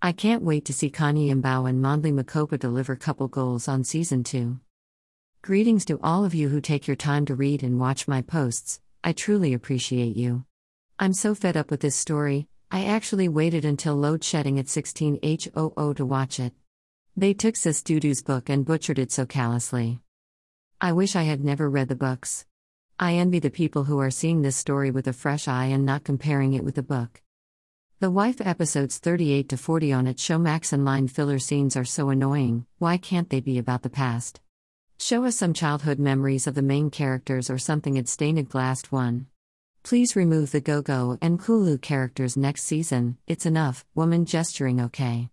I can't wait to see Khanyi Mbau and Mondli Makhoba deliver couple goals on season 2. Greetings to all of you who take your time to read and watch my posts, I truly appreciate you. I'm so fed up with this story, I actually waited until load shedding at 16H00 to watch it. They took Sis Dudu's book and butchered it so callously. I wish I had never read the books. I envy the people who are seeing this story with a fresh eye and not comparing it with the book. The wife episodes 38 to 40 on it Showmax and line filler scenes are so annoying, why can't they be about the past? Show us some childhood memories of the main characters or something at Stained Glass 1. Please remove the Go-Go and Kulu characters next season, it's enough, woman gesturing okay.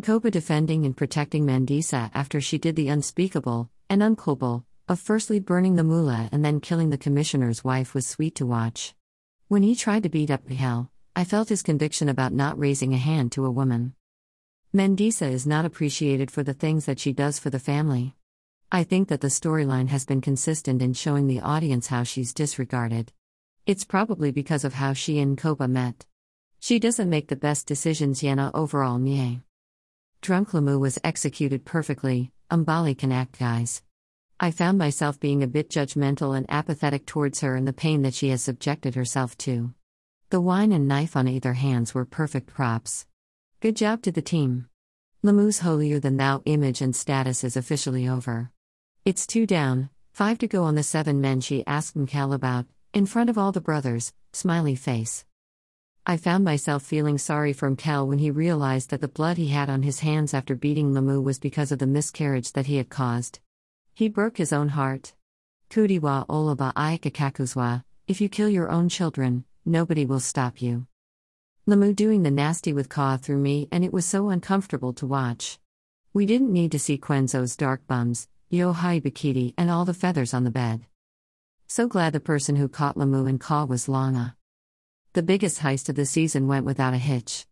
Koba defending and protecting Mandisa after she did the unspeakable, and uncouple, of firstly burning the mullah and then killing the commissioner's wife was sweet to watch. When he tried to beat up Mqhele, I felt his conviction about not raising a hand to a woman. Mandisa is not appreciated for the things that she does for the family. I think that the storyline has been consistent in showing the audience how she's disregarded. It's probably because of how she and Koba met. She doesn't make the best decisions Yena overall Nye. Drunk Lamu was executed perfectly, Umbali can act guys. I found myself being a bit judgmental and apathetic towards her and the pain that she has subjected herself to. The wine and knife on either hands were perfect props. Good job to the team. Lamu's holier than thou image and status is officially over. It's two down, five to go on the seven men she asked Mqhele about, in front of all the brothers, smiley face. I found myself feeling sorry for Mqhele when he realized that the blood he had on his hands after beating Lamu was because of the miscarriage that he had caused. He broke his own heart. Kudiwa olaba aikakakuzwa, if you kill your own children, nobody will stop you. Lamu doing the nasty with Ka through me, and it was so uncomfortable to watch. We didn't need to see Kwenzo's dark bums, Yo Hai Bikiti, and all the feathers on the bed. So glad the person who caught Lamu and Ka was Lana. The biggest heist of the season went without a hitch.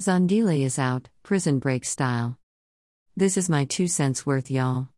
Zandile is out, prison break style. This is my two cents worth, y'all.